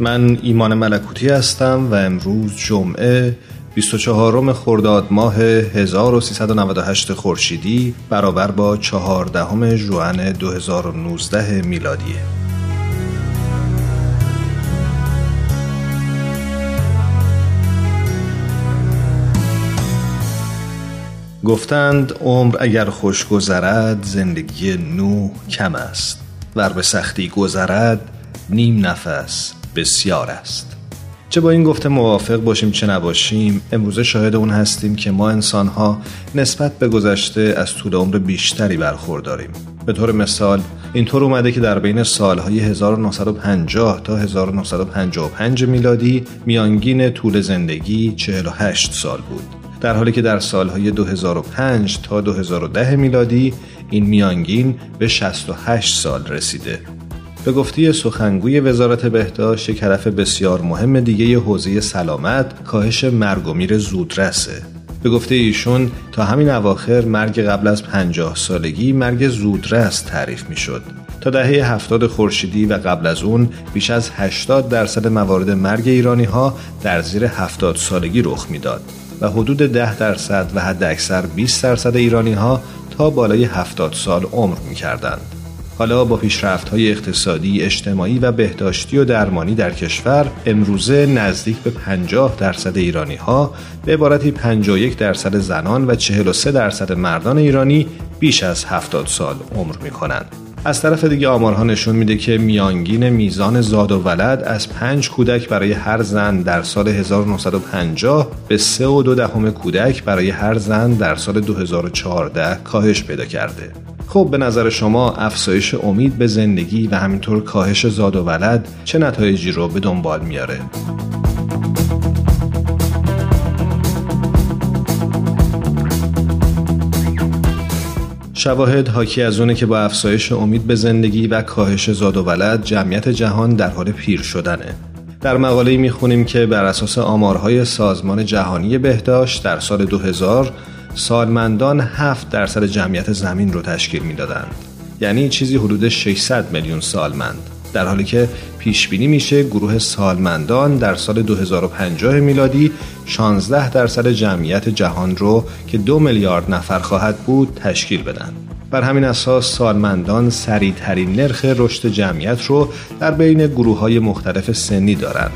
من ایمان ملکوتی هستم و امروز جمعه 24 خرداد ماه 1398 خورشیدی برابر با 14 ژوئن 2019 میلادیه. گفتند عمر اگر خوش گذرد زندگی نو کم است ور به سختی گذرد نیم نفس بسیار است. چه با این گفته موافق باشیم چه نباشیم امروزه شاهد اون هستیم که ما انسانها نسبت به گذشته از طول عمر بیشتری برخورداریم. به طور مثال اینطور اومده که در بین سالهای 1950 تا 1955 میلادی میانگین طول زندگی 48 سال بود. در حالی که در سالهای 2005 تا 2010 میلادی این میانگین به 68 سال رسیده. به گفتی سخنگوی وزارت بهداشت هدف بسیار مهم دیگه حوزه سلامت کاهش مرگ و میر زودرسه به گفته ایشون تا همین اواخر مرگ قبل از پنجاه سالگی مرگ زودرس تعریف می شد. تا دهه هفتاد خورشیدی و قبل از اون بیش از 80 درصد موارد مرگ ایرانی ها در زیر هفتاد سالگی رخ می‌داد و حدود 10 درصد و حد اکثر 20 درصد ایرانی ها تا بالای 70 سال عمر می کردند. حالا با پیشرفت های اقتصادی، اجتماعی و بهداشتی و درمانی در کشور امروزه نزدیک به 50 درصد ایرانی ها به عبارتی 51 درصد زنان و 43 درصد مردان ایرانی بیش از 70 سال عمر می کنند. از طرف دیگه آمارها نشون میده که میانگین میزان زاد و ولد از پنج کودک برای هر زن در سال 1950 به سه و دو دهم کودک برای هر زن در سال 2014 کاهش پیدا کرده. خب به نظر شما افزایش امید به زندگی و همینطور کاهش زاد و ولد چه نتایجی رو به دنبال میاره؟ شواهد حاکی از اونه که با افزایش امید به زندگی و کاهش زاد و ولد جمعیت جهان در حال پیر شدنه. در مقاله می‌خونیم که بر اساس آمارهای سازمان جهانی بهداشت در سال 2000 سالمندان 7 درصد جمعیت زمین رو تشکیل می‌دادند. یعنی چیزی حدود 600 میلیون سالمند. در حالی که پیش بینی میشه گروه سالمندان در سال 2050 میلادی 16 درصد جمعیت جهان رو که دو میلیارد نفر خواهد بود تشکیل بدن. بر همین اساس سالمندان سریعترین نرخ رشد جمعیت رو در بین گروه های مختلف سنی دارند.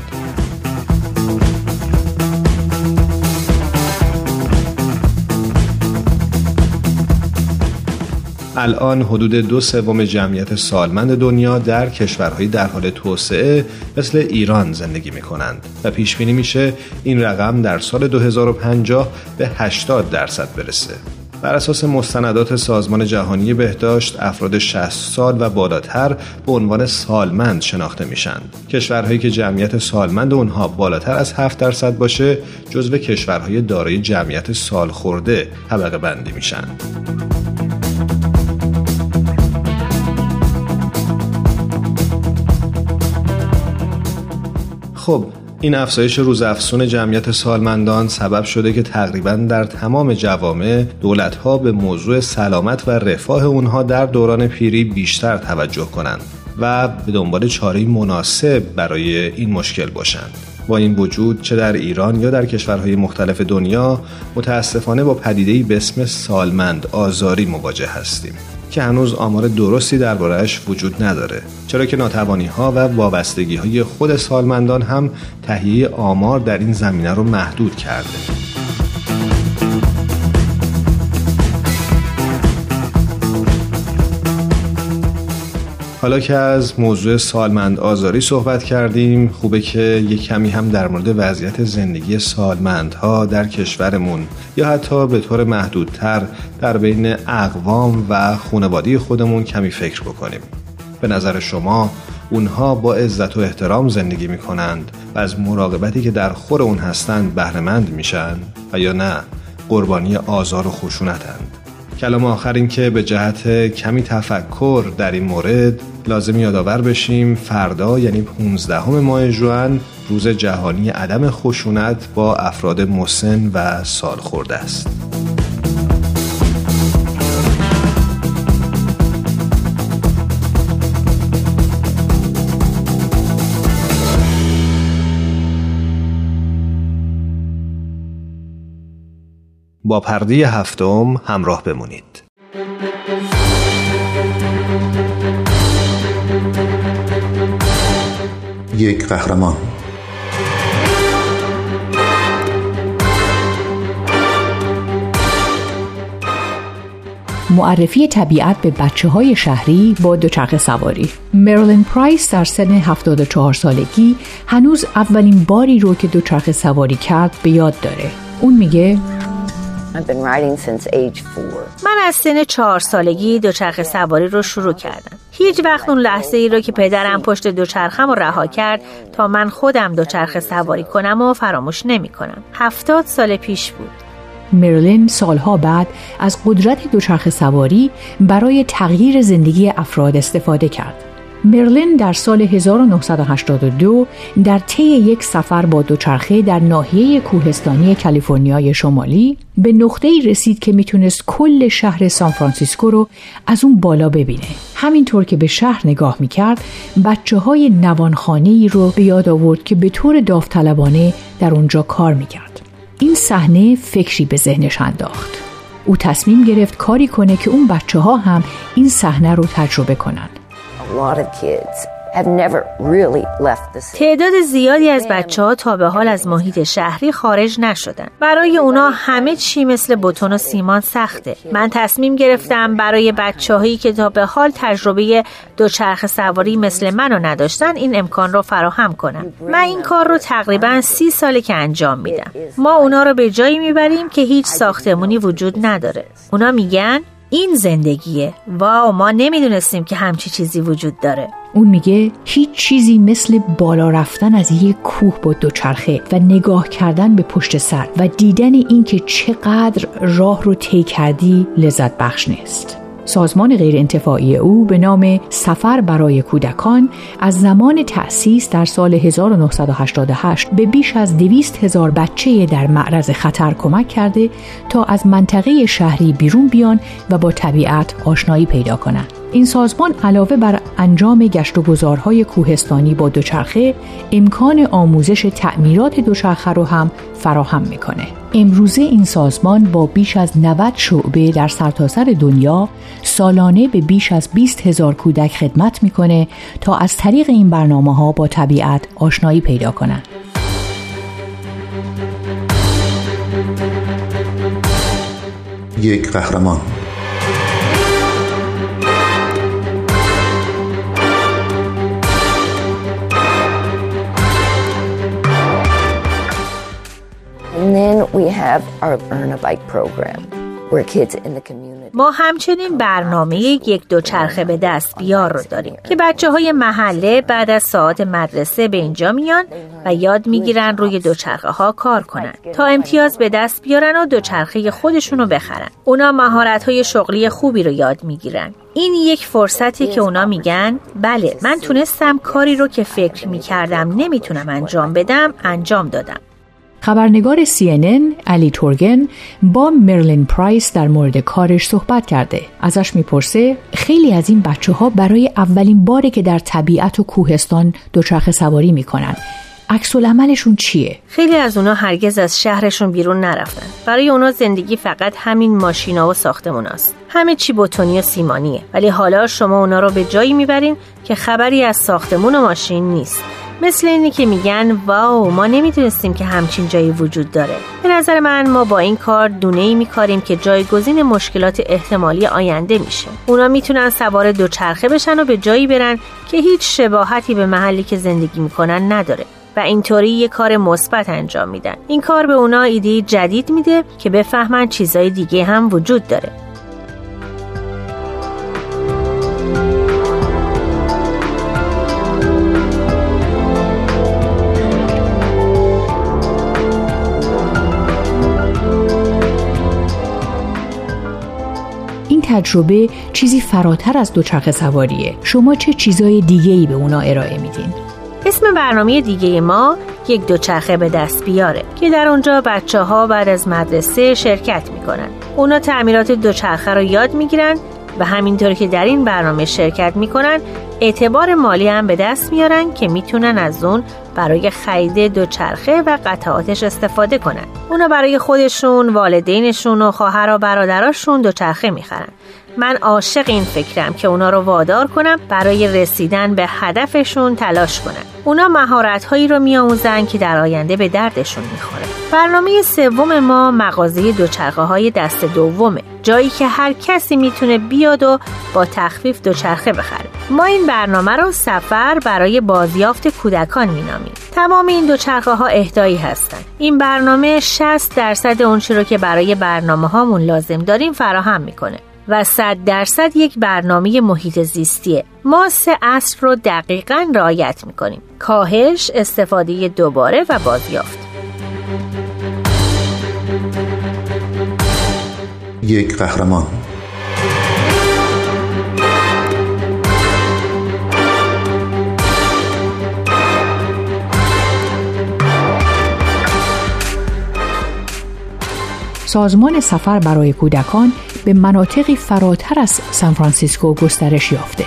الان حدود دو سوم جمعیت سالمند دنیا در کشورهای در حال توسعه مثل ایران زندگی می کنند و پیش بینی میشه این رقم در سال 2050 به 80 درصد برسه. بر اساس مستندات سازمان جهانی بهداشت افراد 60 سال و بالاتر به عنوان سالمند شناخته میشن کشورهایی که جمعیت سالمند اونها بالاتر از 7 درصد باشه جزو کشورهای دارای جمعیت سالخورده طبقه بندی میشن خب این افزایش روزافزون جمعیت سالمندان سبب شده که تقریبا در تمام جوامع دولتها به موضوع سلامت و رفاه اونها در دوران پیری بیشتر توجه کنند و به دنبال چاره مناسب برای این مشکل باشند. با این وجود چه در ایران یا در کشورهای مختلف دنیا متاسفانه با پدیده‌ای به اسم سالمند آزاری مواجه هستیم. که هنوز آمار درستی دربارهش وجود نداره چرا که ناتوانی ها و وابستگی های خود سالمندان هم تهیه آمار در این زمینه رو محدود کرده. حالا که از موضوع سالمند آزاری صحبت کردیم خوبه که یک کمی هم در مورد وضعیت زندگی سالمندها در کشورمون یا حتی به طور محدودتر در بین اقوام و خانواده خودمون کمی فکر بکنیم. به نظر شما اونها با عزت و احترام زندگی می کنند و از مراقبتی که در خور اون هستند بهرهمند میشن؟ و یا نه قربانی آزار و خشونتند؟ کلام آخر این که به جهت کمی تفکر در این مورد لازم یادآور بشیم فردا یعنی 15 ماه جوان روز جهانی عدم خشونت با افراد مسن و سالخورده است. با پرده هفتم همراه بمونید. یک قهرمان. معرفی طبیعت به بچه های شهری با دوچرخه سواری. مرلین پرایس در سن 74 سالگی هنوز اولین باری رو که دوچرخه سواری کرد به یاد داره. اون میگه من از سن چهار سالگی دوچرخه سواری رو شروع کردم. هیچ وقت اون لحظه ای رو که پدرم پشت دوچرخم رو رها کرد تا من خودم دوچرخه سواری کنم و فراموش نمی کنم. هفتاد سال پیش بود. مرلین سالها بعد از قدرت دوچرخه سواری برای تغییر زندگی افراد استفاده کرد. مرلین در سال 1982 در طی یک سفر با دوچرخه در ناحیه کوهستانی کالیفرنیای شمالی به نقطه ای رسید که می‌تونست کل شهر سان فرانسیسکو رو از اون بالا ببینه. همینطور که به شهر نگاه می‌کرد بچه های نوانخانه ای رو به یاد آورد که به طور داوطلبانه در اونجا کار می‌کرد. این صحنه فکری به ذهنش انداخت. او تصمیم گرفت کاری کنه که اون بچه ها هم این صحنه رو تجربه کنند. تعداد زیادی از بچه ها تا به حال از محیط شهری خارج نشدن. برای اونا همه چی مثل بتون و سیمان سخته. من تصمیم گرفتم برای بچه هایی که تا به حال تجربه دوچرخ سواری مثل منو نداشتن این امکان رو فراهم کنم. من این کار رو تقریبا سی ساله که انجام میدم. ما اونا رو به جایی می‌بریم که هیچ ساختمونی وجود نداره. اونا میگن این زندگیه. واو ما نمی‌دونستیم که همچی چیزی وجود داره. اون میگه هیچ چیزی مثل بالا رفتن از یک کوه با دوچرخه و نگاه کردن به پشت سر و دیدن اینکه چقدر راه رو طی کردی لذت بخش نیست. سازمان غیرانتفاعی او به نام سفر برای کودکان از زمان تأسیس در سال 1988 به بیش از دویست هزار بچه در معرض خطر کمک کرده تا از منطقه شهری بیرون بیان و با طبیعت آشنایی پیدا کنند. این سازمان علاوه بر انجام گشت و گذارهای کوهستانی با دوچرخه امکان آموزش تعمیرات دوچرخه رو هم فراهم می‌کنه. امروزه این سازمان با بیش از 90 شعبه در سرتاسر سر دنیا سالانه به بیش از 20 هزار کودک خدمت می‌کنه تا از طریق این برنامه ها با طبیعت آشنایی پیدا کنند. یک قهرمان ما همچنین برنامه یک دوچرخه به دست بیار رو داریم که بچه های محله بعد از ساعت مدرسه به اینجا میان و یاد می‌گیرن روی دوچرخه ها کار کنن. تا امتیاز به دست بیارن و دوچرخه خودشون رو بخرن. اونا مهارت های شغلی خوبی رو یاد می‌گیرن. این یک فرصتی که اونا میگن بله من تونستم کاری رو که فکر می‌کردم نمی‌تونم انجام بدم انجام دادم. خبرنگار CNN علی تورگن با مرلین پرایس در مورد کارش صحبت کرده. ازش می‌پرسه خیلی از این بچه ها برای اولین باره که در طبیعت و کوهستان دوچرخه سواری می‌کنن. عکس عملشون چیه؟ خیلی از اونا هرگز از شهرشون بیرون نرفتن. برای اونا زندگی فقط همین ماشینا و ساختموناست همه چی بتونی و سیمانیه. ولی حالا شما اونا رو به جایی می‌برین که خبری از ساختمون و ماشین نیست. مثل اینی که میگن واو ما نمی‌دونستیم که همچین جایی وجود داره. به نظر من ما با این کار دونه ای میکاریم که جایگزین مشکلات احتمالی آینده میشه. اونا می‌تونن سوار دوچرخه بشن و به جایی برن که هیچ شباهتی به محلی که زندگی می‌کنن نداره و اینطوری یه کار مثبت انجام میدن. این کار به اونا ایده جدید میده که بفهمن چیزای دیگه هم وجود داره. تجربه چیزی فراتر از دوچرخه سواریه شما چه چیزای دیگه ای به اونا ارائه میدین؟ اسم برنامه دیگه ما یک دوچرخه به دست بیاره که در اونجا بچه ها بعد از مدرسه شرکت می‌کنن اونا تعمیرات دوچرخه رو یاد می‌گیرن و همینطور که در این برنامه شرکت می‌کنن اعتبار مالی هم به دست میارن که می‌تونن از اون برای خرید دوچرخه و قطعاتش استفاده کنن. اونا برای خودشون، والدینشون و خواهر و برادراشون دوچرخه می‌خرن. من عاشق این فکرم که اونا رو وادار کنم برای رسیدن به هدفشون تلاش کنن اونا مهارت هایی رو میآموزن که در آینده به دردشون می‌خوره. برنامه سوم ما مغازه دوچرخه های دست دومه جایی که هر کسی می‌تونه بیاد و با تخفیف دوچرخه بخره. ما این برنامه رو سفر برای بازیافت کودکان مینامیم. تمام این دوچرخه ها اهدایی هستند این برنامه 60 درصد اونچه رو که برای برنامه هامون لازم داریم فراهم می‌کنه. و 100 درصد یک برنامه محیط زیستیه. ما سه اصل رو دقیقا رعایت می‌کنیم. کاهش استفاده دوباره و بازیافت. یک قهرمان. سازمان سفر برای کودکان به مناطقی فراتر از سان فرانسیسکو گسترش یافته.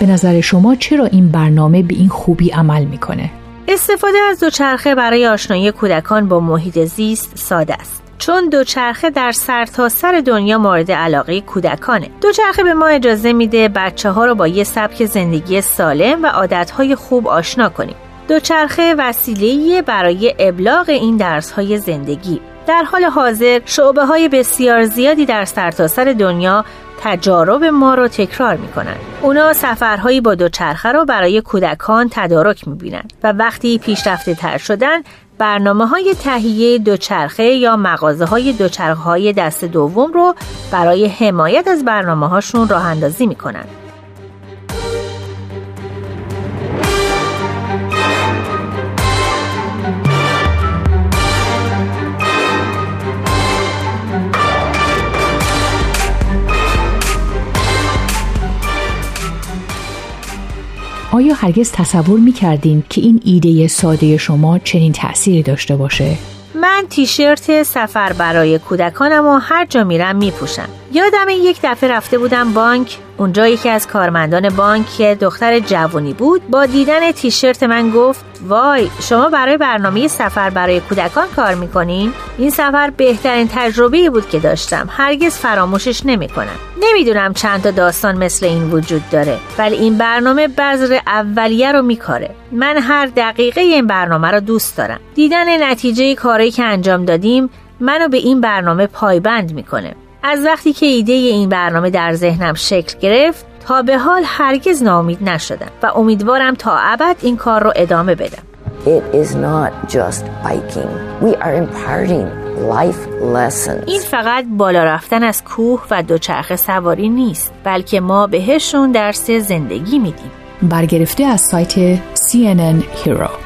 به نظر شما چرا این برنامه به این خوبی عمل می‌کنه؟ استفاده از دوچرخه برای آشنایی کودکان با محیط زیست ساده است. چون دوچرخه در سرتاسر سر دنیا مورد علاقه کودکانه دوچرخه به ما اجازه میده بچه ها رو با یه سبک زندگی سالم و عادتهای خوب آشنا کنیم دوچرخه وسیله برای ابلاغ این درس های زندگی در حال حاضر شعبه های بسیار زیادی در سرتاسر سر دنیا تجارب ما رو تکرار می‌کنن اونا سفرهایی با دوچرخه رو برای کودکان تدارک می‌بینن و وقتی پیشرفته تر شدن برنامه های تهیه دوچرخه یا مغازه های دوچرخه های دست دوم رو برای حمایت از برنامه هاشون راه اندازی می‌کنن آیا هرگز تصور می کردین که این ایده ساده شما چنین تأثیری داشته باشه؟ من تیشرت سفر برای کودکانم و هر جا میرم میپوشم یادم یک دفعه رفته بودم بانک اونجا یکی از کارمندان بانک که دختر جوانی بود. با دیدن تیشرت من گفت وای شما برای برنامه سفر برای کودکان کار می‌کنین؟ این سفر بهترین تجربه بود که داشتم. هرگز فراموشش نمی‌کنم. نمی‌دونم چند تا داستان مثل این وجود داره ولی این برنامه بذر اولیه رو میکاره. من هر دقیقه این برنامه رو دوست دارم. دیدن نتیجه کاری که انجام دادیم منو به این برنامه پایبند می‌کنه. از وقتی که ایده این برنامه در ذهنم شکل گرفت تا به حال هرگز ناامید نشدم و امیدوارم تا ابد این کار رو ادامه بدم It is not just biking. We are imparting life lessons. این فقط بالا رفتن از کوه و دوچرخه سواری نیست بلکه ما بهشون درس زندگی میدیم برگرفته از سایت CNN Hero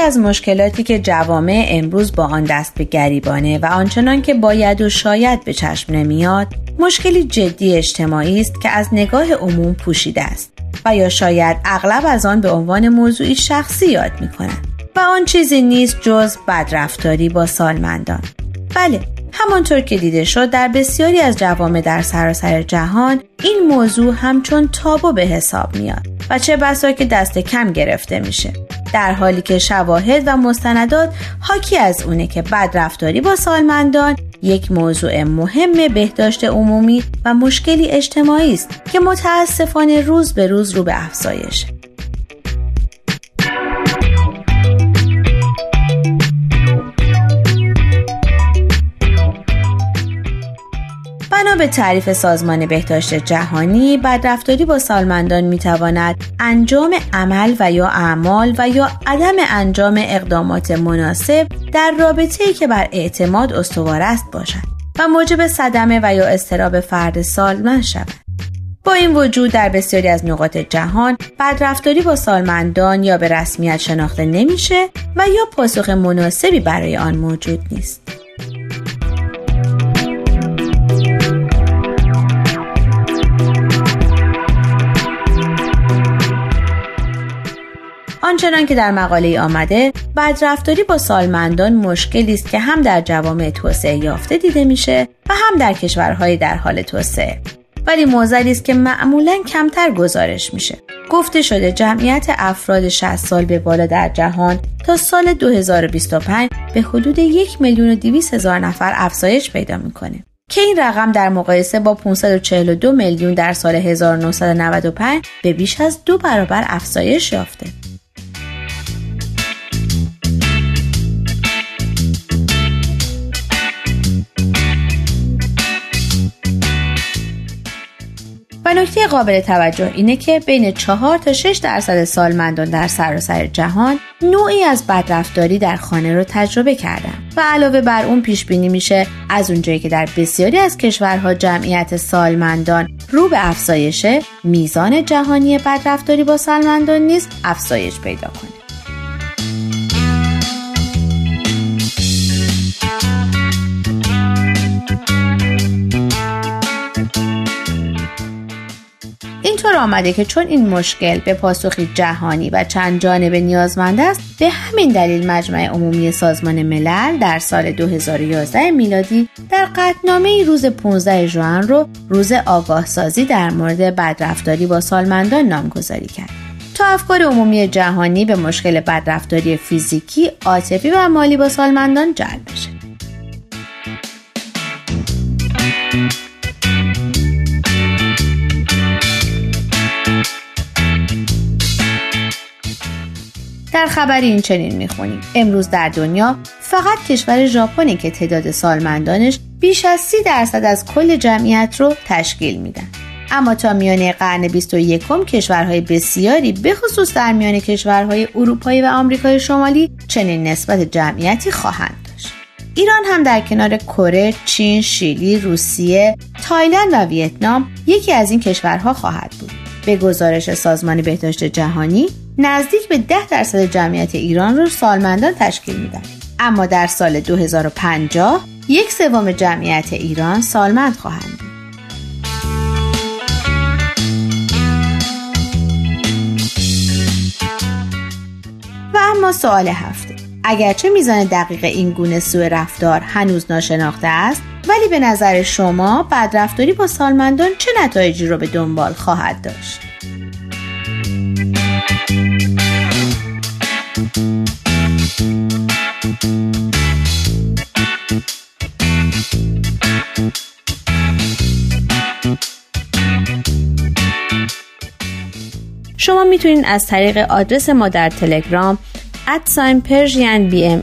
از مشکلاتی که جوامع امروز با آن دست به گریبانه و آنچنان که باید و شاید به چشم نمیاد مشکلی جدی اجتماعی است که از نگاه عموم پوشیده است و یا شاید اغلب از آن به عنوان موضوعی شخصی یاد می کنند و آن چیزی نیست جز بدرفتاری با سالمندان. بله همانطور که دیده شد در بسیاری از جوامع در سراسر جهان این موضوع همچون تابو به حساب میاد و چه بسا که دست کم گرفته میشه. در حالی که شواهد و مستندات حاکی از اونه که بدرفتاری با سالمندان یک موضوع مهم بهداشت عمومی و مشکلی اجتماعی است که متاسفانه روز به روز رو به افزایشه به تعریف سازمان بهداشت جهانی بدرفتاری با سالمندان می‌تواند انجام عمل و یا اعمال و یا عدم انجام اقدامات مناسب در رابطه که بر اعتماد استوار است باشد و موجب صدمه و یا استراب فرد سالمند شود با این وجود در بسیاری از نقاط جهان بدرفتاری با سالمندان یا به رسمیت شناخته نمیشه و یا پاسخ مناسبی برای آن موجود نیست. آنچنان که در مقاله آمده بدرفتاری با سالمندان مشکلی است که هم در جوامع توسعه یافته دیده میشه و هم در کشورهای در حال توسعه. ولی موزلی است که معمولا کمتر گزارش میشه. گفته شده جمعیت افراد 60 سال به بالا در جهان تا سال 2025 به حدود یک میلیون و 200 هزار نفر افزایش پیدا می‌کنه. که این رقم در مقایسه با 542 میلیون در سال 1995 به بیش از دو برابر افزایش یافته. نکته قابل توجه اینه که بین 4 تا 6 درصد سالمندان در سراسر جهان نوعی از بدرفتاری در خانه رو تجربه کردن. و علاوه بر اون پیش بینی میشه از اونجایی که در بسیاری از کشورها جمعیت سالمندان رو به افزایشه میزان جهانی بدرفتاری با سالمندان نیز افزایش پیدا کنه. آمده که چون این مشکل به پاسخی جهانی و چند جانبه نیازمند است به همین دلیل مجمع عمومی سازمان ملل در سال 2011 میلادی در قطنامه روز 15 ژوئن رو روز آگاه سازی در مورد بدرفتاری با سالمندان نامگذاری کرد تا افکار عمومی جهانی به مشکل بدرفتاری فیزیکی، عاطفی و مالی با سالمندان جلب بشه. در خبری این چنین می‌خونیم. امروز در دنیا فقط کشور ژاپنی که تعداد سالمندانش بیش از سی درصد از کل جمعیت رو تشکیل میدن. اما تا میانه قرن 21 کشورهای بسیاری به خصوص در میان کشورهای اروپایی و آمریکای شمالی چنین نسبت جمعیتی خواهند داشت. ایران هم در کنار کره، چین، شیلی، روسیه، تایلند و ویتنام یکی از این کشورها خواهد بود. به گزارش سازمان بهداشت جهانی نزدیک به 10 درصد جمعیت ایران رو سالمندان تشکیل میدن. اما در سال 2050 یک سوم جمعیت ایران سالمند خواهند بود. و اما سوال هفته. اگرچه میزان دقیق این گونه سوء رفتار هنوز ناشناخته است به نظر شما بدرفتاری با سالمندان چه نتایجی رو به دنبال خواهد داشت؟ شما می‌تونید از طریق آدرس ما در تلگرام ادساین پرژین بی ام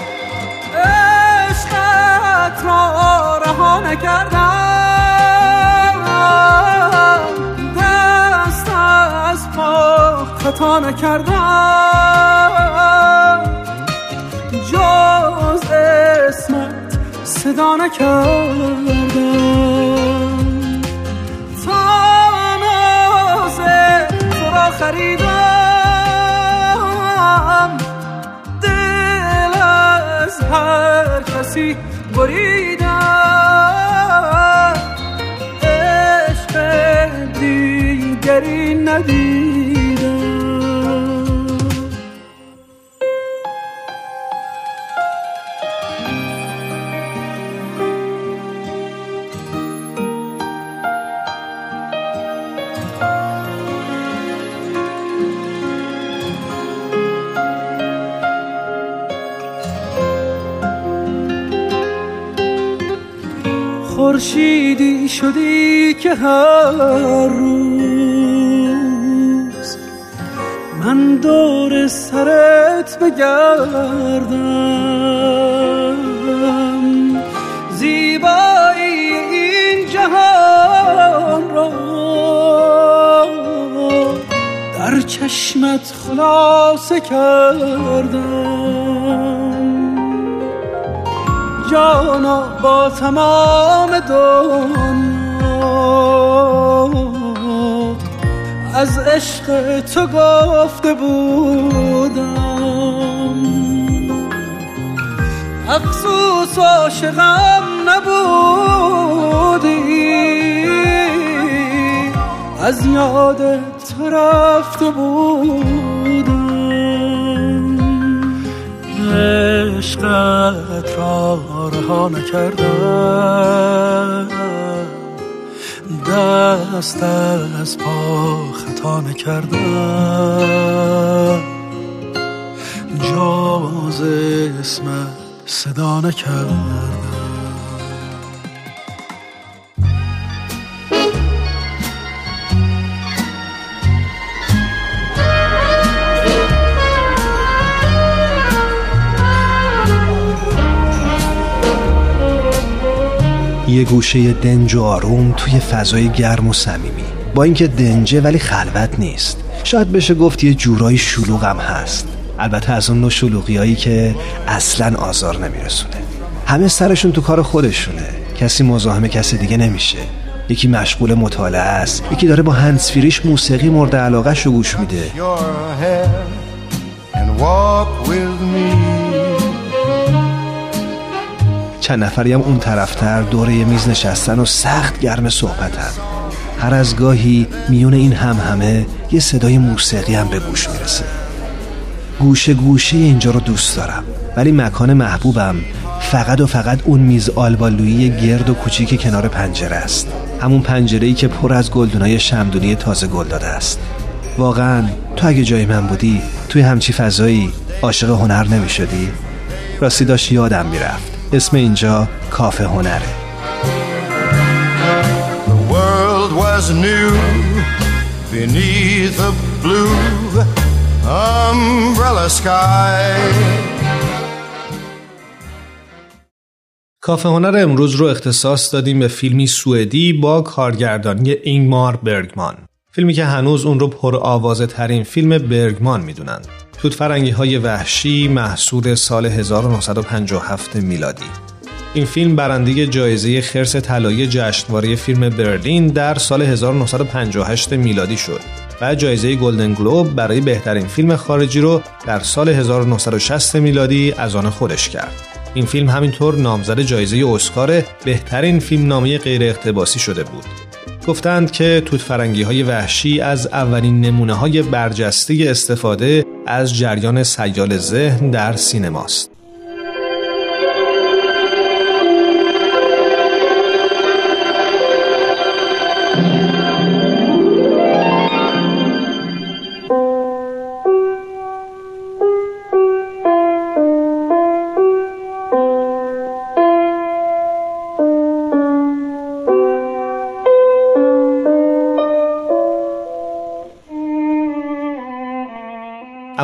نکردم. دست از پا خطا نکردم. جز اسمت صدا نکردم. تا ناز تو را خریدم. دل از هر کسی بریدم. دیگری ندیدم. خورشیدی شدی که هر روز من دور سرت بگردم. زیبایی این جهان را در چشمت خلاصه کردم. جانا با تمام دنیا از عشق تو گفته بودم. افسوس عاشقم نبودی. از یاد تو رفته بودم. عشقت را رها نکردم. دست از پا خطا نکردم. جاز اسم صدا نکردم. یه گوشه دنج و آروم توی فضای گرم و صمیمی. با اینکه دنجه ولی خلوت نیست. شاید بشه گفت یه جورایی شلوغم هست. البته از اون نوع شلوغی هایی که اصلا آزار نمیرسونه. همه سرشون تو کار خودشونه. کسی مزاحم کسی دیگه نمیشه. یکی مشغول مطالعه است یکی داره با هنسفیریش موسیقی مورد علاقه شو گوش میده. چند نفری هم اون طرفتر دور یه میز نشستن و سخت گرم صحبتن. هر از گاهی میون این هم همه یه صدای موسیقی هم به گوش می‌رسه. گوشه گوشه اینجا رو دوست دارم ولی مکان محبوبم فقط و فقط اون میز آلبالویی گرد و کوچیک کنار پنجره است. همون پنجره ای که پر از گلدونای شمدونی تازه گل داده است. واقعا تو اگه جای من بودی توی همچی فضایی عاشق هنر نمی شدی؟ راستی داشت یادم می‌رفت. اسم اینجا کافه هنره. Was new beneath a blue umbrella sky. کافه هنر امروز رو اختصاص دادیم به فیلمی سوئدی با کارگردانی اینگمار برگمان. فیلمی که هنوز اون رو پر آوازه ترین فیلم برگمان می‌دونند. توت فرنگی های وحشی محصول سال 1957 میلادی. این فیلم برنده جایزه خرس طلایی جشنواره فیلم برلین در سال 1958 میلادی شد و جایزه گلدن گلوب برای بهترین فیلم خارجی رو در سال 1960 میلادی از آن خودش کرد. این فیلم همینطور نامزد جایزه اسکار بهترین فیلم نامه غیر اقتباسی شده بود. گفتند که توت فرنگی های وحشی از اولین نمونه های برجسته استفاده از جریان سیال ذهن در سینماست.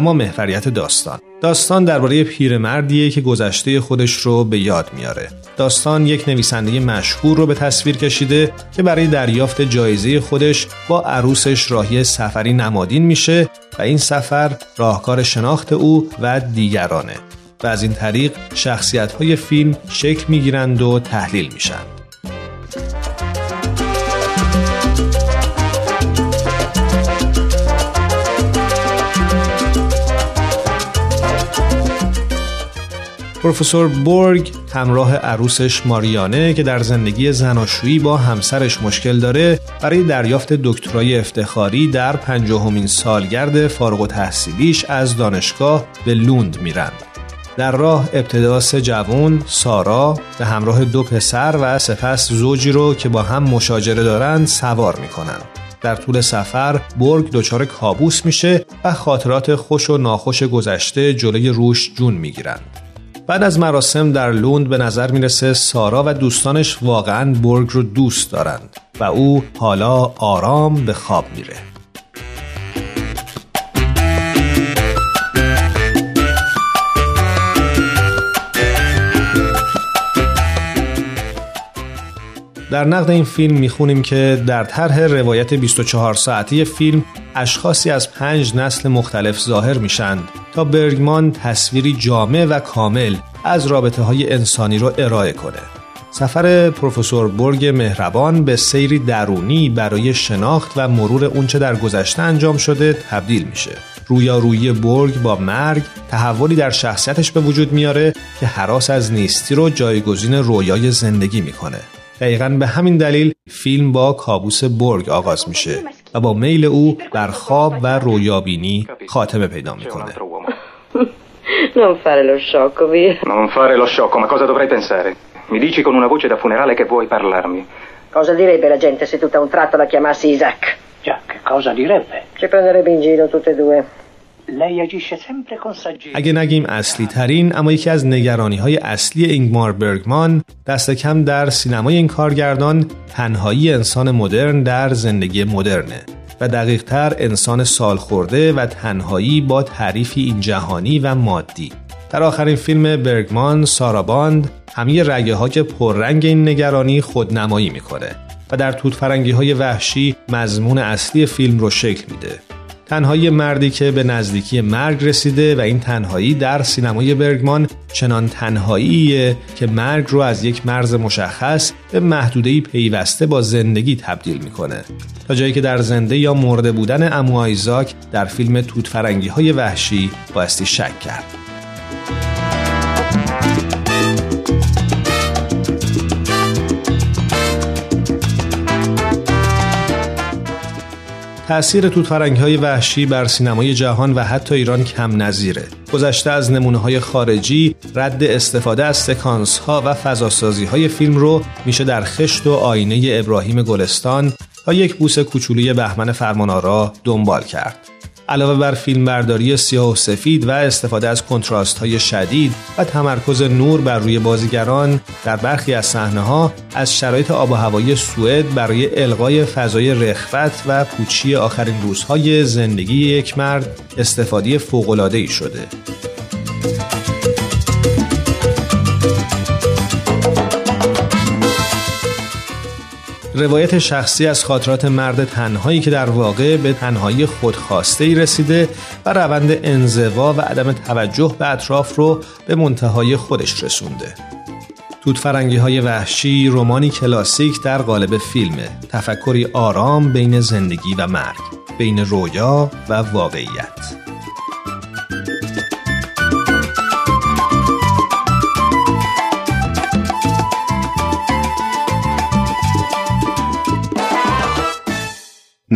اما محوریت داستان. داستان درباره پیرمردیه که گذشته خودش رو به یاد میاره. داستان یک نویسنده مشهور رو به تصویر کشیده که برای دریافت جایزه خودش با عروسش راهی سفری نمادین میشه و این سفر راهکار شناخت او و دیگرانه. و از این طریق شخصیت های فیلم شکل می‌گیرند و تحلیل میشن. پروفسور بورگ همراه عروسش ماریانه که در زندگی زناشویی با همسرش مشکل داره برای دریافت دکترای افتخاری در پنجاهمین سالگرد فارغ و تحصیلیش از دانشگاه به لوند میرند. در راه ابتدا سه جوان سارا به همراه دو پسر و سپس زوجی رو که با هم مشاجره دارند سوار می‌کنند. در طول سفر برگ دچار کابوس میشه و خاطرات خوش و ناخوش گذشته جلوی روش جون می‌گیرند. بعد از مراسم در لوند به نظر می‌رسه سارا و دوستانش واقعا برگ رو دوست دارند و او حالا آرام به خواب میره. در نقد این فیلم می‌خونیم که در طرح روایت 24 ساعتی فیلم اشخاصی از پنج نسل مختلف ظاهر میشند تا برگمان تصویری جامع و کامل از رابطه های انسانی را ارائه کنه. سفر پروفسور برگ مهربان به سیری درونی برای شناخت و مرور اونچه در گذشته انجام شده تبدیل میشه. رویارویی برگ با مرگ تحولی در شخصیتش به وجود میاره که حراس از نیستی رو جایگزین رویای زندگی می‌کنه. دقیقا به همین دلیل فیلم با کابوس برگ آغاز میشه و با میل او بر خواب و رویابینی خاتمه پیدا می‌کنه Non fare lo sciocco, via. Non fare lo sciocco, ma cosa dovrei pensare? Mi dici con una voce da funerale che vuoi parlarmi. Cosa direbbe la gente se tutto a un tratto la chiamassi Isaac? Già, che cosa direbbe? Ci prenderebbe in giro tutte e due. اگه نگیم اصلی ترین اما یکی از نگرانی های اصلی اینگمار برگمان دست کم در سینمای این کارگردان تنهایی انسان مدرن در زندگی مدرنه و دقیق تر انسان سالخورده و تنهایی با تعریفی این جهانی و مادی. در آخرین فیلم برگمان ساراباند همه رگه ها پررنگ این نگرانی خودنمایی می‌کنه و در توت فرنگی های وحشی مضمون اصلی فیلم رو شکل میده. تنهایی مردی که به نزدیکی مرگ رسیده و این تنهایی در سینمای برگمان چنان تنهاییه که مرگ رو از یک مرز مشخص به محدودهی پیوسته با زندگی تبدیل می‌کنه. تا جایی که در زنده یا مرده بودن امو آیزاک در فیلم توت فرنگی های وحشی بایستی شک کرد. تأثیر توت های وحشی بر سینمای جهان و حتی ایران کم نظیره. گذشته از نمونه های خارجی رد استفاده از سکانس ها و فضاسازی های فیلم رو میشه در خشت و آینه ابراهیم گلستان تا یک بوس کوچولوی بهمن فرمانآرا دنبال کرد. علاوه بر فیلمبرداری سیاه و سفید و استفاده از کنتراست های شدید و تمرکز نور بر روی بازیگران در برخی از صحنه ها از شرایط آب و هوایی سوئد برای القای فضای رخوت و پوچی آخرین روزهای زندگی یک مرد استفاده ای شده. روایت شخصی از خاطرات مرد تنهایی که در واقع به تنهایی خودخواسته ای رسیده و روند انزوا و عدم توجه به اطراف رو به منتهای خودش رسونده. توت فرنگی های وحشی رومانی کلاسیک در قالب فیلمه تفکری آرام بین زندگی و مرگ بین رویا و واقعیت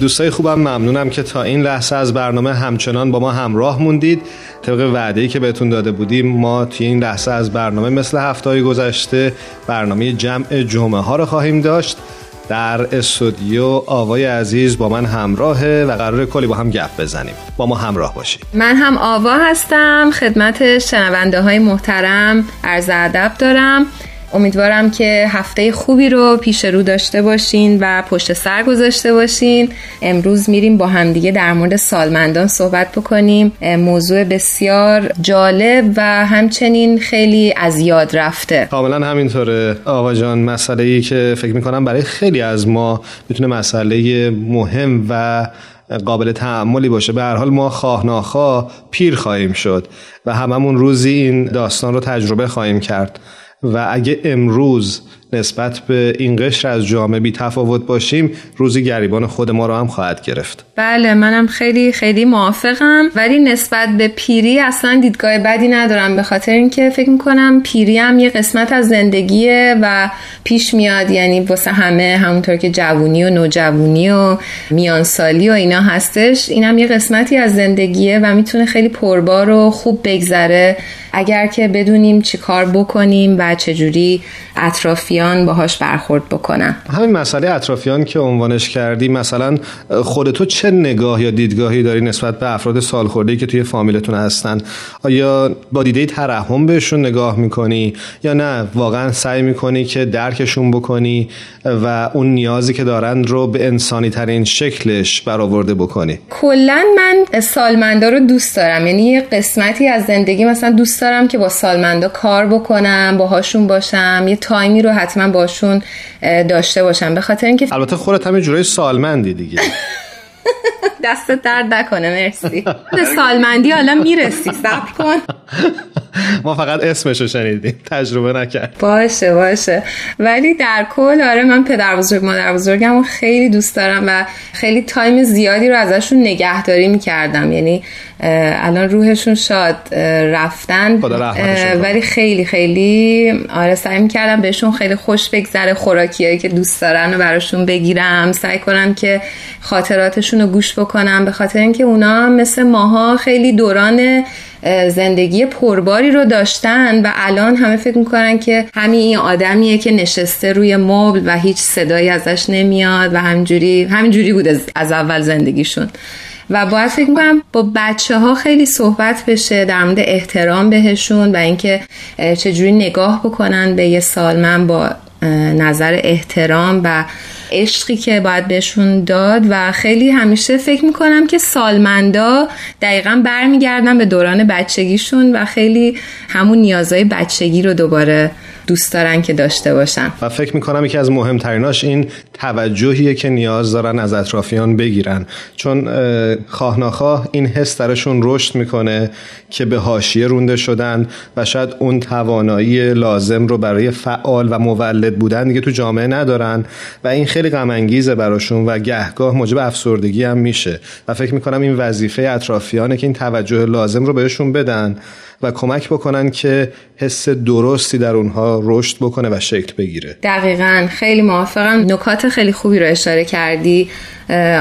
دوستای خوبم ممنونم که تا این لحظه از برنامه همچنان با ما همراه موندید. طبق وعده که بهتون داده بودیم ما توی این لحظه از برنامه مثل هفته گذشته برنامه جمع جمعه ها رو خواهیم داشت. در استودیو آوای عزیز با من همراهه و قرار کلی با هم گپ بزنیم. با ما همراه باشید. من هم آوا هستم خدمت شنونده های محترم عرض ادب دارم. امیدوارم که هفته خوبی رو پیش رو داشته باشین و پشت سر گذاشته باشین. امروز میریم با همدیگه در مورد سالمندان صحبت بکنیم. موضوع بسیار جالب و همچنین خیلی از یاد رفته. کاملا همینطوره. آقا جان مسئله ای که فکر می‌کنم برای خیلی از ما می‌تونه مسئله مهم و قابل تعملی باشه. به هر حال ما خواه ناخواه پیر خواهیم شد و هممون روزی این داستان رو تجربه خواهیم کرد. و اگه امروز نسبت به این قشر از جامعه بی تفاوت باشیم روزی گریبان خود ما رو هم خواهد گرفت. بله منم خیلی خیلی موافقم. ولی نسبت به پیری اصلا دیدگاه بدی ندارم. به خاطر اینکه فکر می‌کنم پیری هم یه قسمت از زندگیه و پیش میاد. یعنی واسه همه همونطور که جوونی و نوجوونی و میانسالی و اینا هستش. اینم یه قسمتی از زندگیه و می‌تونه خیلی پربار و خوب بگذره. اگر که بدونیم چی کار بکنیم و چجوری اطرافیان باهاش برخورد بکنن همین مسئله اطرافیان که عنوانش کردی مثلا خودتو چه نگاه یا دیدگاهی داری نسبت به افراد سالخورده که توی فامیلتون هستن؟ آیا با دیده ترحم بهشون نگاه می‌کنی؟ یا نه واقعا سعی می‌کنی که درکشون بکنی و اون نیازی که دارن رو به انسانی ترین شکلش برآورده بکنی؟ کلا من سالمندا رو دوست دارم. یعنی یه قسمتی از زندگی مثلا دوست دارم که با سالمندا کار بکنم باهاشون باشم یه تایمی رو حتما باشون داشته باشم. به خاطر اینکه البته خودت هم جورای سالمندی دیگه. دست درد نکنه مرسی. به سالمندی حالا می‌رسی. صبر کن. ما فقط اسمشو شنیدیم. تجربه نکرد. باشه باشه. ولی در کل آره من پدر بزرگ مادر بزرگم خیلی دوست دارم و خیلی تایم زیادی رو ازشون نگهداری می‌کردم. یعنی الان روحشون شاد رفتن. ولی خیلی خیلی آره سعی می‌کردم بهشون خیلی خوش بگذره خوراکیایی که دوست دارن و براشون بگیرم. سعی کنم که خاطراتشون رو گوش بکنم به خاطر اینکه اونا مثل ماها خیلی دوران زندگی پرباری رو داشتن و الان همه فکر می‌کنن که همین این آدمیه که نشسته روی مبل و هیچ صدایی ازش نمیاد و همجوری همینجوری بود از اول زندگیشون. و باید فکر می‌کنم با بچه ها خیلی صحبت بشه در مورد احترام بهشون و اینکه چجوری نگاه بکنن به یه سالمن با نظر احترام و عشقی که باید بهشون داد و خیلی همیشه فکر می‌کنم که سالمندا دقیقا برمیگردن به دوران بچگیشون و خیلی همون نیازهای بچگی رو دوباره دوست دارن که داشته باشن. و فکر می‌کنم یکی از مهمتریناش این توجهیه که نیاز دارن از اطرافیان بگیرن. چون خواه نخواه این حس درشون رشد می‌کنه که به حاشیه رونده شدن و شاید اون توانایی لازم رو برای فعال و مولد بودن دیگه تو جامعه ندارن و این خیلی غم انگیزه براشون و گهگاه موجب افسردگی هم میشه. و فکر می‌کنم این وظیفه اطرافیانه که این توجه لازم رو بهشون بدن و کمک بکنن که حس درستی در اونها رشد بکنه و شکل بگیره. دقیقا. خیلی موافقم. نکات خیلی خوبی رو اشاره کردی.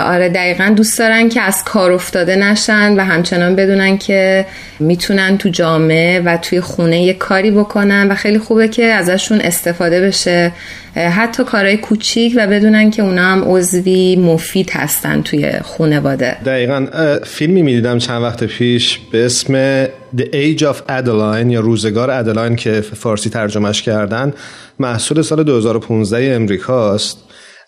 آره دقیقا دوست دارن که از کار افتاده نشن و همچنان بدونن که می‌تونن تو جامعه و توی خونه یه کاری بکنن و خیلی خوبه که ازشون استفاده بشه. حتی کارهای کوچیک و بدونن که اونا هم عضوی مفید هستن توی خانواده دقیقا فیلمی می‌دیدم چند وقت پیش به اسم The Age of Adeline یا روزگار ادلاین که فارسی ترجمهش کردن. محصول سال 2015 امریکاست.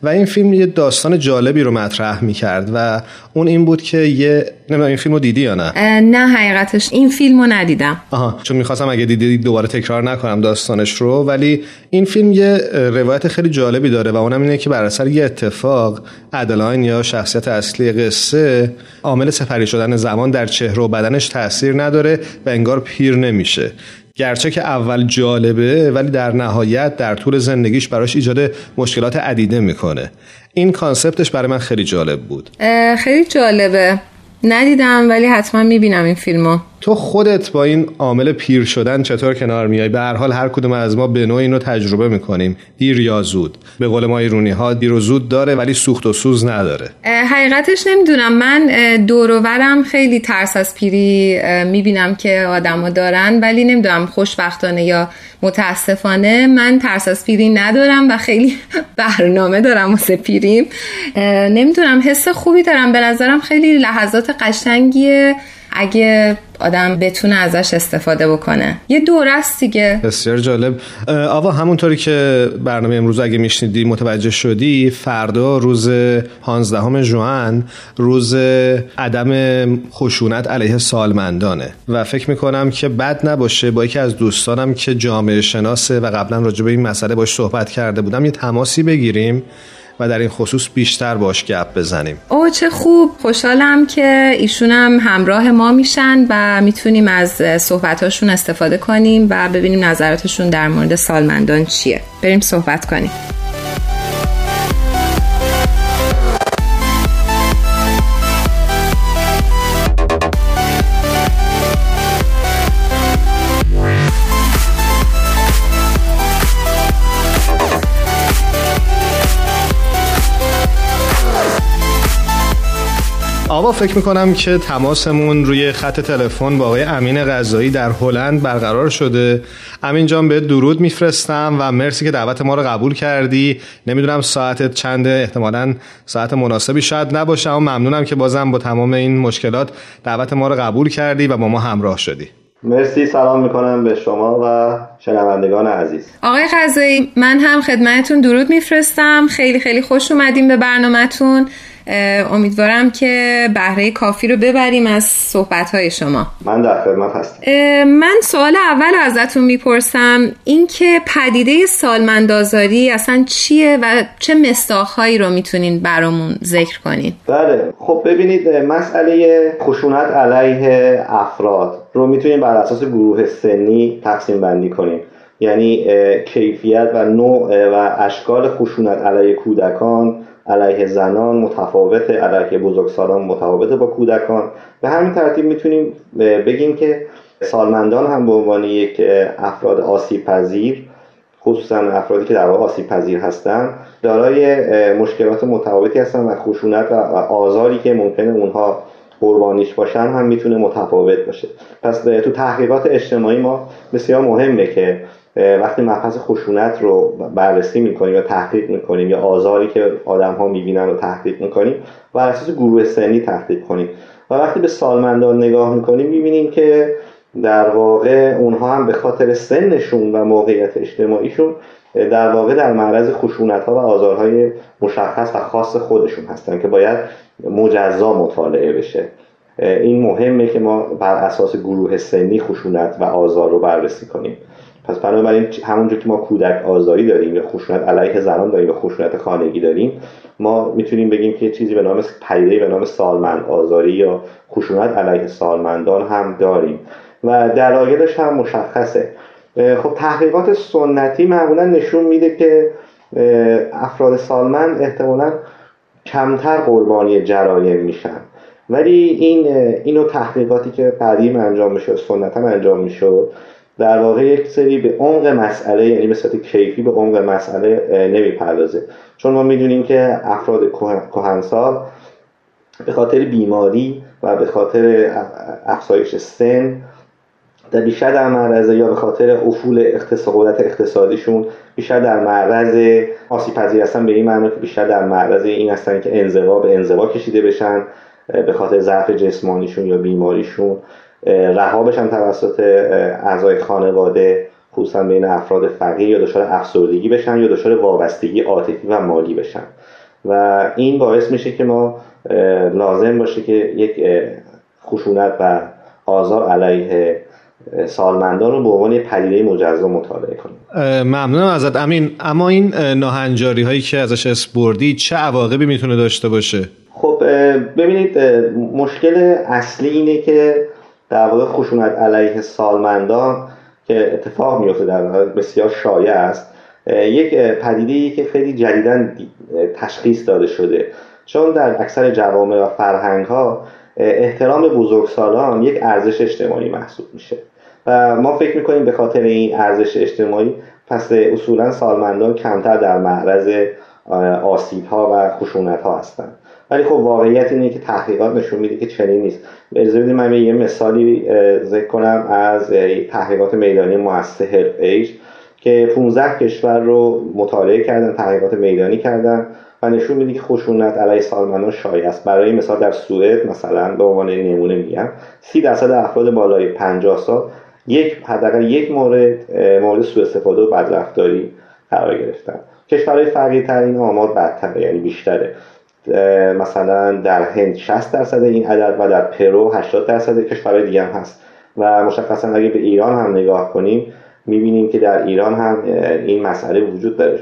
و این فیلم یه داستان جالبی رو مطرح می‌کرد و اون این بود که یه نمی‌دونم این فیلم رو دیدی یا نه؟ نه حقیقتش این فیلم رو ندیدم. آها چون می‌خواستم اگه دیدی دوباره تکرار نکنم داستانش رو ولی این فیلم یه روایت خیلی جالبی داره و اونم اینه که بر اثر یه اتفاق ادلاین یا شخصیت اصلی قصه عامل سپری شدن زمان در چهره و بدنش تاثیر نداره و انگار پیر نمیشه. گرچه که اول جالبه ولی در نهایت در طول زندگیش براش ایجاد مشکلات عدیده می‌کنه. این کانسپتش برای من خیلی جالب بود. خیلی جالبه. ندیدم ولی حتما می‌بینم این فیلمو. تو خودت با این عامل پیر شدن چطور کنار میای؟ به هر حال هر کدوم از ما به نوعی اینو تجربه می‌کنیم. دیر یا زود. به قول ما ایرونی ها دیر و زود داره ولی سوخت و سوز نداره. حقیقتش نمی‌دونم. من دورورم خیلی ترس از پیری می‌بینم که آدما دارن ولی نمی‌دونم خوشبختانه یا متاسفانه من ترس از پیری ندارم و خیلی برنامه دارم واسه پیریم. نمی‌دونم. حس خوبی دارم. به نظرم خیلی لحظات قشنگیه. اگه آدم بتونه ازش استفاده بکنه. یه دوره است دیگه. بسیار جالب. آوا همونطوری که برنامه امروز اگه میشنیدی متوجه شدی فردا روز 15 ژوئن روز عدم خشونت علیه سالمندانه. و فکر می‌کنم که بد نباشه با یکی از دوستانم که جامعه شناسه و قبلا راجع به این مسئله باش صحبت کرده بودم یه تماسی بگیریم. و در این خصوص بیشتر باش گپ بزنیم. او چه خوب. خوشحالم که ایشون هم همراه ما میشن و می‌تونیم از صحبتاشون استفاده کنیم و ببینیم نظراتشون در مورد سالمندان چیه. بریم صحبت کنیم. آقا فکر می‌کنم که تماسمون روی خط تلفن با آقای امین غذایی در هلند برقرار شده. امین جان به درود میفرستم و مرسی که دعوت ما رو قبول کردی. نمی‌دونم ساعتت چنده احتمالا ساعت مناسبی شاید نباشه اما ممنونم که بازم با تمام این مشکلات دعوت ما رو قبول کردی و با ما همراه شدی. مرسی سلام می‌کنم به شما و شنوندگان عزیز. آقای غذایی من هم خدمتتون درود میفرستم. خیلی خیلی خوش اومدیم به برنامهتون. امیدوارم که بهره کافی رو ببریم از صحبت های شما. من در خدمت هستم. من سوال اول ازتون می‌پرسم. اینکه پدیده سالمندازاری اصلا چیه و چه مستاخهایی رو می‌تونین برامون ذکر کنین؟ بله. خب ببینید مسئله خشونت علیه افراد رو می‌تونیم بر اساس گروه سنی تقسیم بندی کنیم. یعنی کیفیت و نوع و اشکال خشونت علیه کودکان علیه زنان متفاوت علیه بزرگسالان متفاوت با کودکان. به همین ترتیب می‌تونیم بگیم که سالمندان هم به عنوان یک افراد آسیب پذیر خصوصا افرادی که در واقع آسیب پذیر هستند دارای مشکلات متفاوتی هستن و خشونت و آزاری که ممکنه اونها قربانیش باشن هم می‌تونه متفاوت باشه. پس تو تحقیقات اجتماعی ما بسیار مهمه که وقتی مبحث خشونت رو بررسی می‌کنیم یا تحقیق می‌کنیم یا آزاری که آدم ها می‌بینن رو تحقیق می‌کنیم بر اساس گروه سنی تحقیق کنیم. و وقتی به سالمندان نگاه می‌کنیم می‌بینیم که در واقع اونها هم به خاطر سنشون و موقعیت اجتماعیشون در واقع در معرض خشونت ها و آزارهای مشخص و خاص خودشون هستن که باید مجزا مطالعه بشه. این مهمه که ما بر اساس گروه سنی خشونت و آزار رو بررسی کنیم. پس بنابراین همونجور که ما کودک آزاری داریم یا خشونت علیه زنان داریم یا خشونت خانگی داریم ما می‌تونیم بگیم که چیزی به نام پیده به نام سالمند آزاری یا خشونت علیه سالمندان هم داریم. و دلایلش هم مشخصه. خب تحقیقات سنتی معمولا نشون میده که افراد سالمند احتمالا کمتر قربانی جرایم میشن. ولی این اینو تحقیقاتی که قدیم انجام می‌شد سنت هم انجام می‌شد در واقع یک سری به عمق مسئله یعنی به صورت کیفی به عمق مسئله نمی‌پردازه. چون ما می‌دونیم که افراد کهنسال به خاطر بیماری و به خاطر افزایش سن در بیشتر در معرض یا به خاطر افول قدرت اقتصادیشون بیشتر در معرض آسیب پذیر هستن. به این معنی که بیشتر در معرض این هستن که انزوا به انزوا کشیده بشن به خاطر ضعف جسمانیشون یا بیماریشون. رها بشن توسط اعضای خانواده خصوصا بین افراد فقیر یا دچار افسردگی بشن یا دچار وابستگی عاطفی و مالی بشن. و این باعث میشه که ما لازم باشه که یک خشونت و آزار علیه سالمندان رو به عنوان پدیده مجزا مطالعه کنیم. ممنونم ازت. امین اما این ناهنجاری هایی که ازش اسپردی چه عواقبی می‌تونه داشته باشه؟ خب ببینید مشکل اصلی اینه که در واقع خشونت علیه سالمندان که اتفاق میفته در بسیار شایع است. یک پدیده که خیلی جدیدن تشخیص داده شده. چون در اکثر جوامع و فرهنگ ها احترام بزرگسالان یک ارزش اجتماعی محسوب میشه. و ما فکر می‌کنیم به خاطر این ارزش اجتماعی پس اصولا سالمندان کمتر در معرض آسیب ها و خشونت ها هستند. ولی خب واقعیت اینه که تحقیقات نشون میده که چنین نیست. اجازه من یه مثالی ذکر کنم از تحقیقات میدانی مؤسسه هلپ ایج که 15 کشور رو مطالعه کردن تحقیقات میدانی کردن و نشون میده که خشونت علیه سالمندان شایع است. برای مثال در سوئد مثلا به عنوان نمونه میگم 30 درصد افراد بالای 50 سال یک حداقل یک مورد مورد سوء استفاده و بدرفتاری قرار گرفتن. کشورهای فقیرتر این آمار بدتره یعنی بیشتره. مثلا در هند 60 درصد این عدد و در پرو 80 درصد کشورهای دیگه هم هست. و مشخصا اگه به ایران هم نگاه کنیم می‌بینیم که در ایران هم این مسئله وجود داره.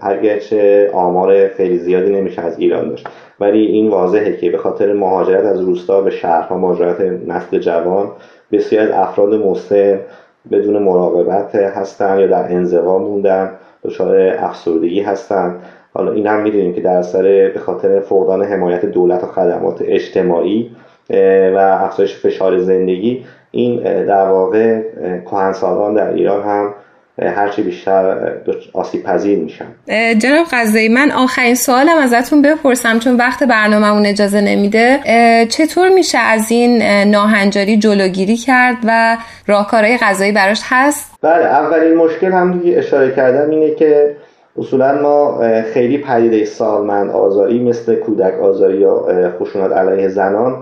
اگرچه آمار خیلی زیادی نمیشه از ایران داشت. ولی این واضحه که به خاطر مهاجرت از روستا به شهرها مهاجرت نسل جوان بسیار از افراد مسن بدون مراقبت هستن یا در انزوا موندن دچار افسردگی هستن. حالا این هم می‌دونیم که در اثر به خاطر فقدان حمایت دولت و خدمات اجتماعی و افزایش فشار زندگی این در واقع کهنسالان در ایران هم هرچی بیشتر آسیب پذیر میشن جناب قضایی من آخرین سوالم ازتون بپرسم چون وقت برنامهمون اجازه نمیده چطور میشه از این ناهنجاری جلوگیری کرد و راهکارهای غذایی براش هست؟ بله اولین مشکل هم دیگه اشاره کردم اینه که اصولا ما خیلی پدیده سالمند آزاری مثل کودک آزاری یا خشونت علیه زنان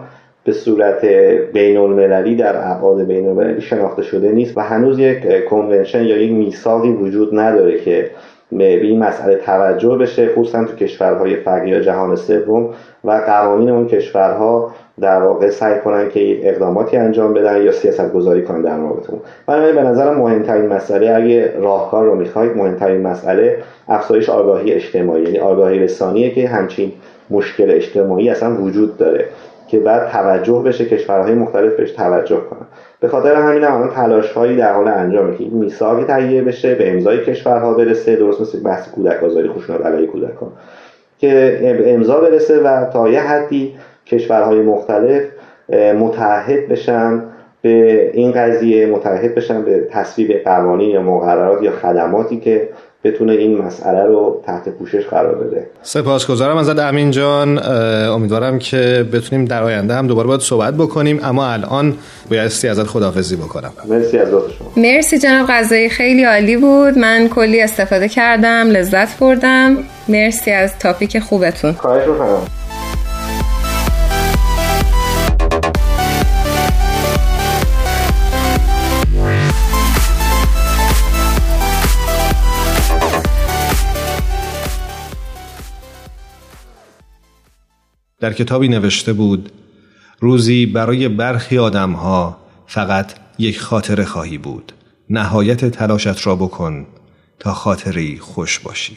به صورت بین المللی در ابعاد بین المللی شناخته شده نیست و هنوز یک کنونشن یا یک میثاقی وجود نداره که به این مسئله توجه بشه خصوصا تو کشورهای فقیر جهان سوم و قوانین اون کشورها در واقع سعی کنن که اقداماتی انجام بدن یا سیاست گذاری کنن در رابطه اون من به نظرم مهمترین مسئله اگه راهکار رو می‌خواید مهمترین مسئله افزایش آگاهی اجتماعی. یعنی آگاهی رسانیه که همچین مشکل اجتماعی اصلا وجود داره که بعد توجه بشه کشورهای مختلف بهش توجه کنن. به خاطر همین هم الان تلاش هایی در حال انجامه که میثاقی تهیه بشه به امضای کشورها برسه درست مثل بحث کودک آزاری خشونت علیه کودکان که امضا برسه و تا یه حدی کشورهای مختلف متحد بشن به این قضیه متحد بشن به تصویب قوانین یا مقررات یا خدماتی که بتونه این مسئله رو تحت پوشش قرار بده. سپاسگزارم ازت امین جان. امیدوارم که بتونیم در آینده هم دوباره باید صحبت بکنیم اما الان بایستی ازت خداحافظی بکنم. مرسی از شما. مرسی جناب قضایی خیلی عالی بود. من کلی استفاده کردم لذت بردم. مرسی از تاپیک خوبتون. خواهش می‌کنم. در کتابی نوشته بود روزی برای برخی آدمها فقط یک خاطره خواهی بود. نهایت تلاشت را بکن تا خاطری خوش باشی.